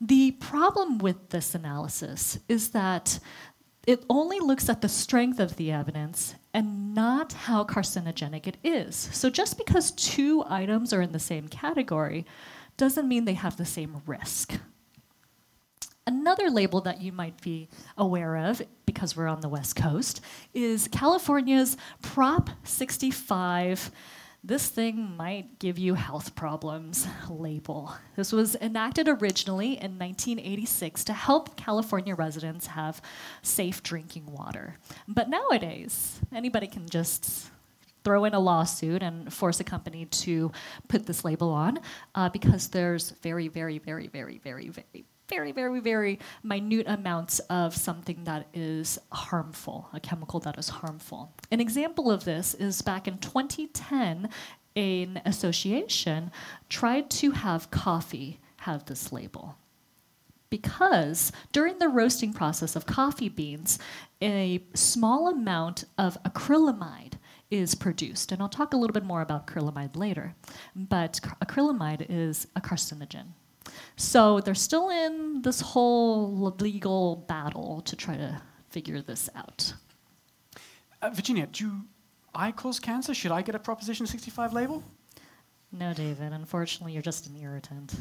The problem with this analysis is that it only looks at the strength of the evidence and not how carcinogenic it is. So just because two items are in the same category doesn't mean they have the same risk. Another label that you might be aware of, because we're on the West Coast, is California's Prop 65. This thing might give you health problems label. This was enacted originally in 1986 to help California residents have safe drinking water. But nowadays, anybody can just throw in a lawsuit and force a company to put this label on uh, because there's very, very, very, very, very, very very, very, very minute amounts of something that is harmful, a chemical that is harmful. An example of this is back in 2010, an association tried to have coffee have this label. because during the roasting process of coffee beans, a small amount of acrylamide is produced. And I'll talk a little bit more about acrylamide later. But acrylamide is a carcinogen. So they're still in this whole legal battle to try to figure this out. Uh, Virginia, do I cause cancer? Should I get a Proposition 65 label? No, David. Unfortunately, you're just an irritant.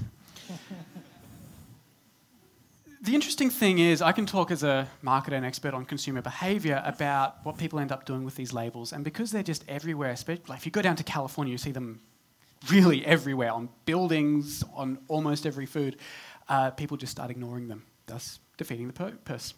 the interesting thing is, I can talk as a marketer and expert on consumer behavior about what people end up doing with these labels. And because they're just everywhere, especially like if you go down to California, you see them really everywhere on buildings, on almost every food, uh, people just start ignoring them, thus defeating the purpose.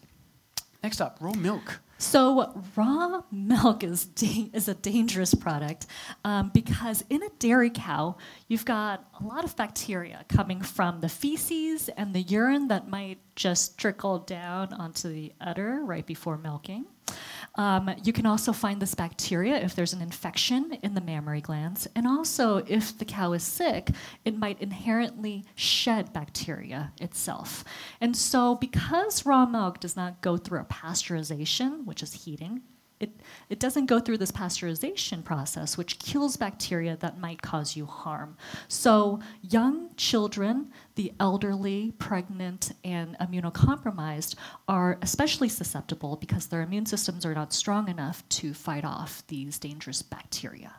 Next up, raw milk. So, raw milk is, da- is a dangerous product um, because in a dairy cow, you've got a lot of bacteria coming from the feces and the urine that might just trickle down onto the udder right before milking. Um, you can also find this bacteria if there's an infection in the mammary glands. And also, if the cow is sick, it might inherently shed bacteria itself. And so, because raw milk does not go through a pasteurization, which is heating, it, it doesn't go through this pasteurization process, which kills bacteria that might cause you harm. So, young children, the elderly, pregnant, and immunocompromised are especially susceptible because their immune systems are not strong enough to fight off these dangerous bacteria.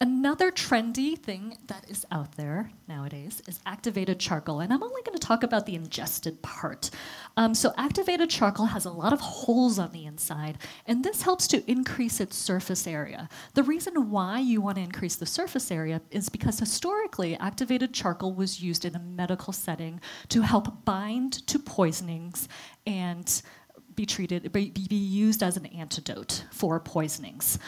Another trendy thing that is out there nowadays is activated charcoal, and I'm only going to talk about the ingested part. Um, so, activated charcoal has a lot of holes on the inside, and this helps to increase its surface area. The reason why you want to increase the surface area is because historically, activated charcoal was used in a medical setting to help bind to poisonings and be treated, be, be used as an antidote for poisonings.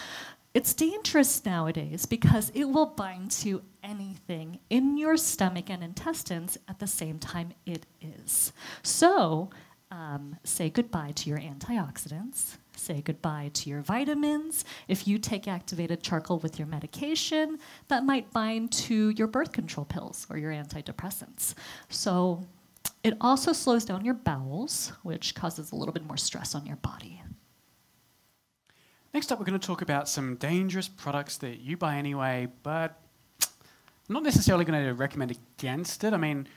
It's dangerous nowadays because it will bind to anything in your stomach and intestines at the same time it is. So, um, say goodbye to your antioxidants. Say goodbye to your vitamins. If you take activated charcoal with your medication, that might bind to your birth control pills or your antidepressants. So, it also slows down your bowels, which causes a little bit more stress on your body. Next up, we're going to talk about some dangerous products that you buy anyway, but I'm not necessarily going to recommend against it. I mean,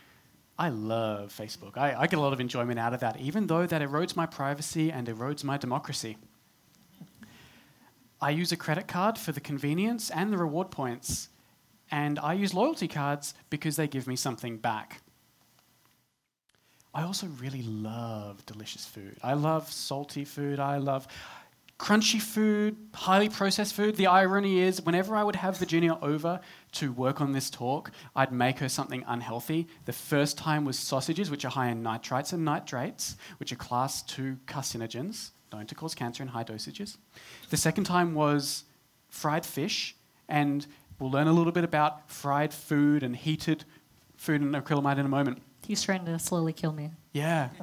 I love Facebook. I, I, get a lot of enjoyment out of that, even though that erodes my privacy and erodes my democracy. I use a credit card for the convenience and the reward points, and I use loyalty cards because they give me something back. I also really love delicious food. I love salty food. I love crunchy food, highly processed food. The irony is, whenever I would have Virginia over to work on this talk, I'd make her something unhealthy. The first time was sausages, which are high in nitrites and nitrates, which are class 2 carcinogens, known to cause cancer in high dosages. The second time was fried fish, and we'll learn a little bit about fried food and heated food and acrylamide in a moment. He's trying to slowly kill me. Yeah.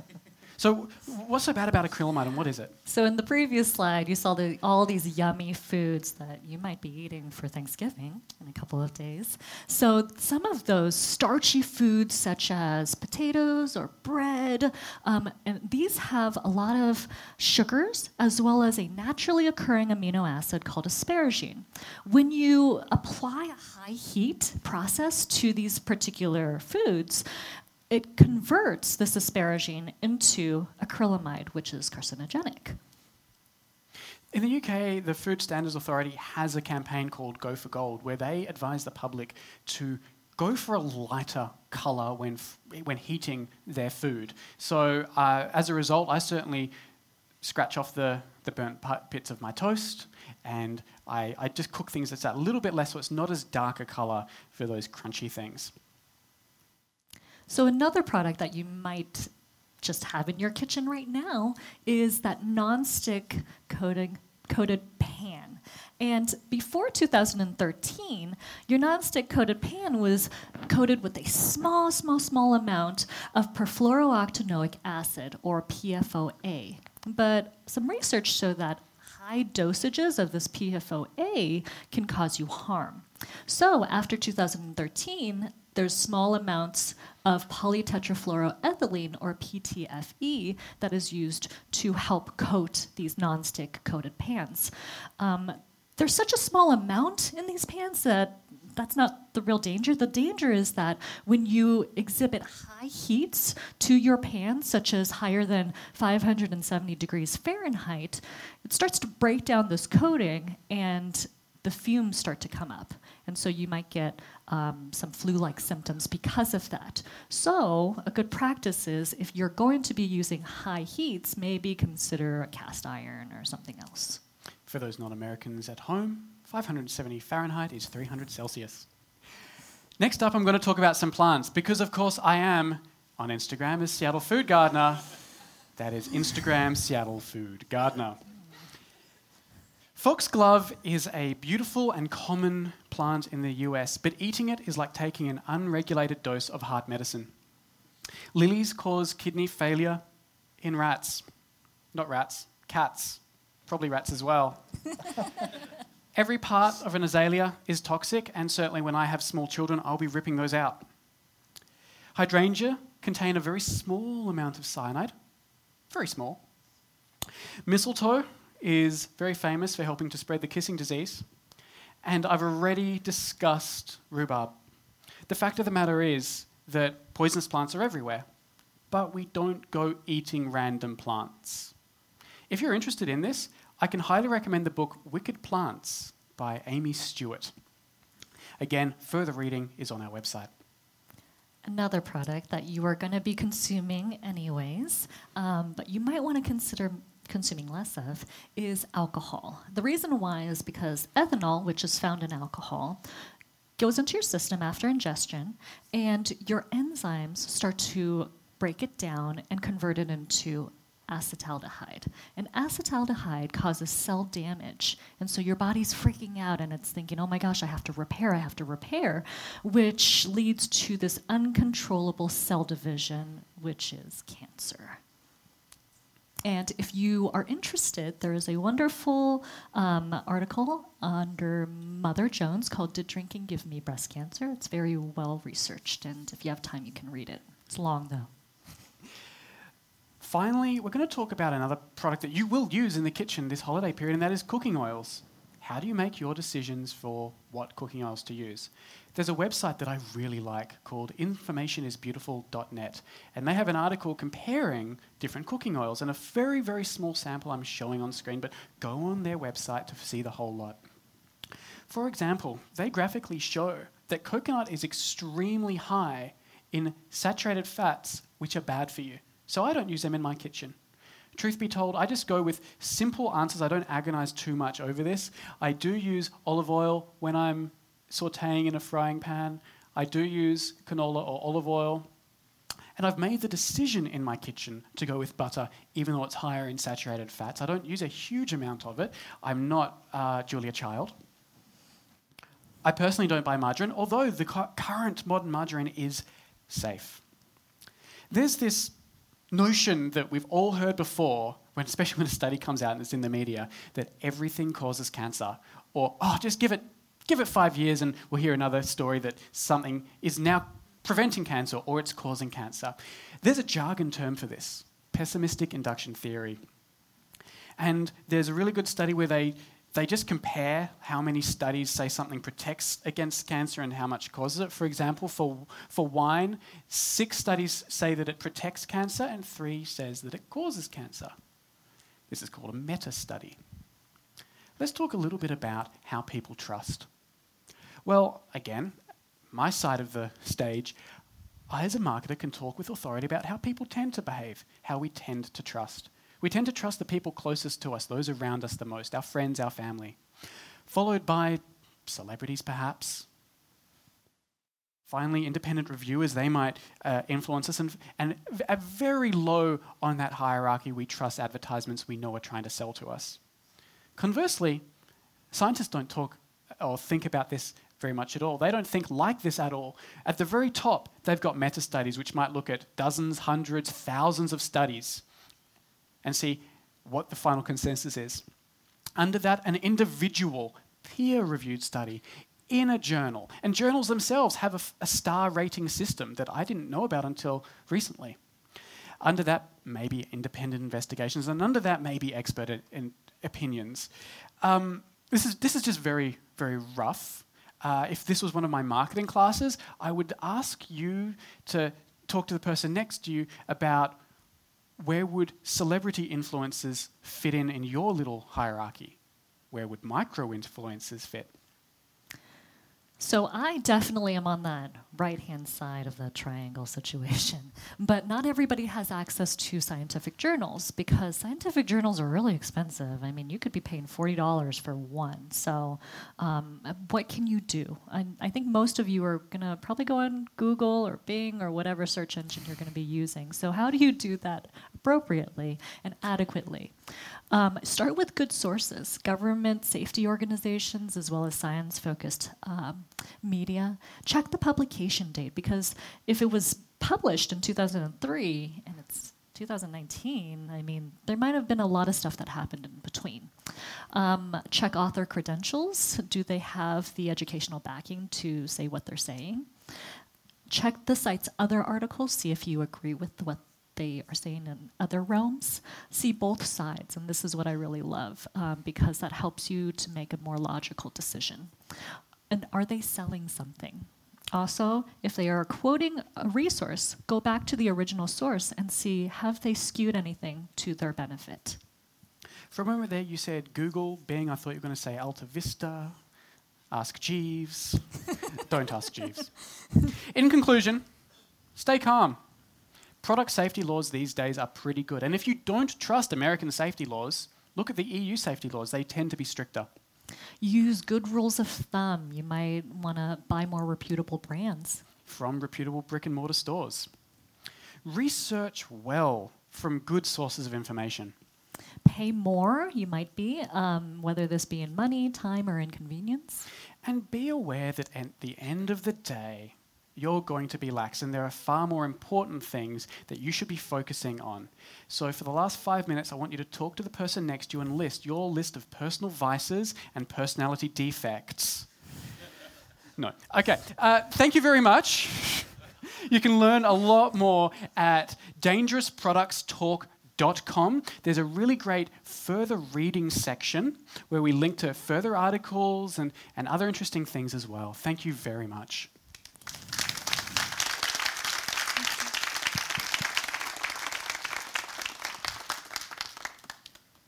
So, what's so bad about acrylamide and what is it? So, in the previous slide, you saw the, all these yummy foods that you might be eating for Thanksgiving in a couple of days. So, some of those starchy foods, such as potatoes or bread, um, and these have a lot of sugars as well as a naturally occurring amino acid called asparagine. When you apply a high heat process to these particular foods, it converts this asparagine into acrylamide, which is carcinogenic. In the UK, the Food Standards Authority has a campaign called Go for Gold, where they advise the public to go for a lighter colour when, when heating their food. So, uh, as a result, I certainly scratch off the, the burnt bits of my toast and I, I just cook things that's a little bit less so it's not as dark a colour for those crunchy things. So, another product that you might just have in your kitchen right now is that nonstick coated, coated pan. And before 2013, your nonstick coated pan was coated with a small, small, small amount of perfluorooctanoic acid, or PFOA. But some research showed that high dosages of this PFOA can cause you harm. So, after 2013, there's small amounts of polytetrafluoroethylene or PTFE that is used to help coat these nonstick coated pans. Um, there's such a small amount in these pans that that's not the real danger. The danger is that when you exhibit high heats to your pan, such as higher than 570 degrees Fahrenheit, it starts to break down this coating and the fumes start to come up. And so you might get um, some flu like symptoms because of that. So, a good practice is if you're going to be using high heats, maybe consider a cast iron or something else. For those non Americans at home, 570 Fahrenheit is 300 Celsius. Next up, I'm going to talk about some plants because, of course, I am on Instagram as Seattle Food Gardener. That is Instagram Seattle Food Gardener. Foxglove is a beautiful and common plant in the US, but eating it is like taking an unregulated dose of heart medicine. Lilies cause kidney failure in rats. Not rats, cats. Probably rats as well. Every part of an azalea is toxic, and certainly when I have small children, I'll be ripping those out. Hydrangea contain a very small amount of cyanide, very small. Mistletoe is very famous for helping to spread the kissing disease, and I've already discussed rhubarb. The fact of the matter is that poisonous plants are everywhere, but we don't go eating random plants. If you're interested in this, I can highly recommend the book Wicked Plants by Amy Stewart. Again, further reading is on our website. Another product that you are going to be consuming anyways, um, but you might want to consider consuming less of, is alcohol. The reason why is because ethanol, which is found in alcohol, goes into your system after ingestion, and your enzymes start to break it down and convert it into acetaldehyde. And acetaldehyde causes cell damage. And so your body's freaking out and it's thinking, oh my gosh, I have to repair, I have to repair, which leads to this uncontrollable cell division, which is cancer. And if you are interested, there is a wonderful um, article under Mother Jones called Did Drinking Give Me Breast Cancer? It's very well researched, and if you have time, you can read it. It's long, though. Finally, we're going to talk about another product that you will use in the kitchen this holiday period, and that is cooking oils. How do you make your decisions for what cooking oils to use? There's a website that I really like called informationisbeautiful.net, and they have an article comparing different cooking oils and a very, very small sample I'm showing on screen, but go on their website to see the whole lot. For example, they graphically show that coconut is extremely high in saturated fats, which are bad for you. So I don't use them in my kitchen. Truth be told, I just go with simple answers. I don't agonize too much over this. I do use olive oil when I'm sauteing in a frying pan. I do use canola or olive oil. And I've made the decision in my kitchen to go with butter, even though it's higher in saturated fats. I don't use a huge amount of it. I'm not uh, Julia Child. I personally don't buy margarine, although the current modern margarine is safe. There's this notion that we've all heard before, when, especially when a study comes out and it's in the media, that everything causes cancer. Or, oh, just give it, give it five years and we'll hear another story that something is now preventing cancer or it's causing cancer. There's a jargon term for this pessimistic induction theory. And there's a really good study where they they just compare how many studies say something protects against cancer and how much causes it. For example, for, for wine, six studies say that it protects cancer and three says that it causes cancer. This is called a meta study. Let's talk a little bit about how people trust. Well, again, my side of the stage, I as a marketer can talk with authority about how people tend to behave, how we tend to trust. We tend to trust the people closest to us, those around us the most, our friends, our family, followed by celebrities perhaps. Finally, independent reviewers, they might uh, influence us. And, and at very low on that hierarchy, we trust advertisements we know are trying to sell to us. Conversely, scientists don't talk or think about this very much at all. They don't think like this at all. At the very top, they've got meta studies which might look at dozens, hundreds, thousands of studies and see what the final consensus is. Under that, an individual peer reviewed study in a journal. And journals themselves have a, star rating system that I didn't know about until recently. Under that, maybe independent investigations, and under that, maybe expert in opinions. Um, this, is, this is just very, very rough. Uh, if this was one of my marketing classes, I would ask you to talk to the person next to you about where would celebrity influences fit in in your little hierarchy? Where would micro influencers fit? So I definitely am on that right hand side of the triangle situation. But not everybody has access to scientific journals because scientific journals are really expensive. I mean, you could be paying $40 for one. So, um, what can you do? I, I think most of you are going to probably go on Google or Bing or whatever search engine you're going to be using. So, how do you do that appropriately and adequately? Um, start with good sources, government safety organizations, as well as science focused um, media. Check the publication date because if it was published in 2003 and it's 2019, I mean, there might have been a lot of stuff that happened in between. Um, check author credentials. Do they have the educational backing to say what they're saying? Check the site's other articles, see if you agree with what they are saying in other realms. See both sides, and this is what I really love um, because that helps you to make a more logical decision. And are they selling something? Also, if they are quoting a resource, go back to the original source and see have they skewed anything to their benefit. For a moment there, you said Google, Bing. I thought you were going to say Alta Vista, Ask Jeeves. Don't ask Jeeves. In conclusion, stay calm product safety laws these days are pretty good. And if you don't trust American safety laws, look at the EU safety laws. They tend to be stricter. Use good rules of thumb. You might want to buy more reputable brands from reputable brick and mortar stores. Research well from good sources of information. Pay more, you might be, um, whether this be in money, time, or inconvenience. And be aware that at the end of the day, you're going to be lax, and there are far more important things that you should be focusing on. So, for the last five minutes, I want you to talk to the person next to you and list your list of personal vices and personality defects. no. Okay. Uh, thank you very much. you can learn a lot more at dangerousproductstalk.com. There's a really great further reading section where we link to further articles and, and other interesting things as well. Thank you very much.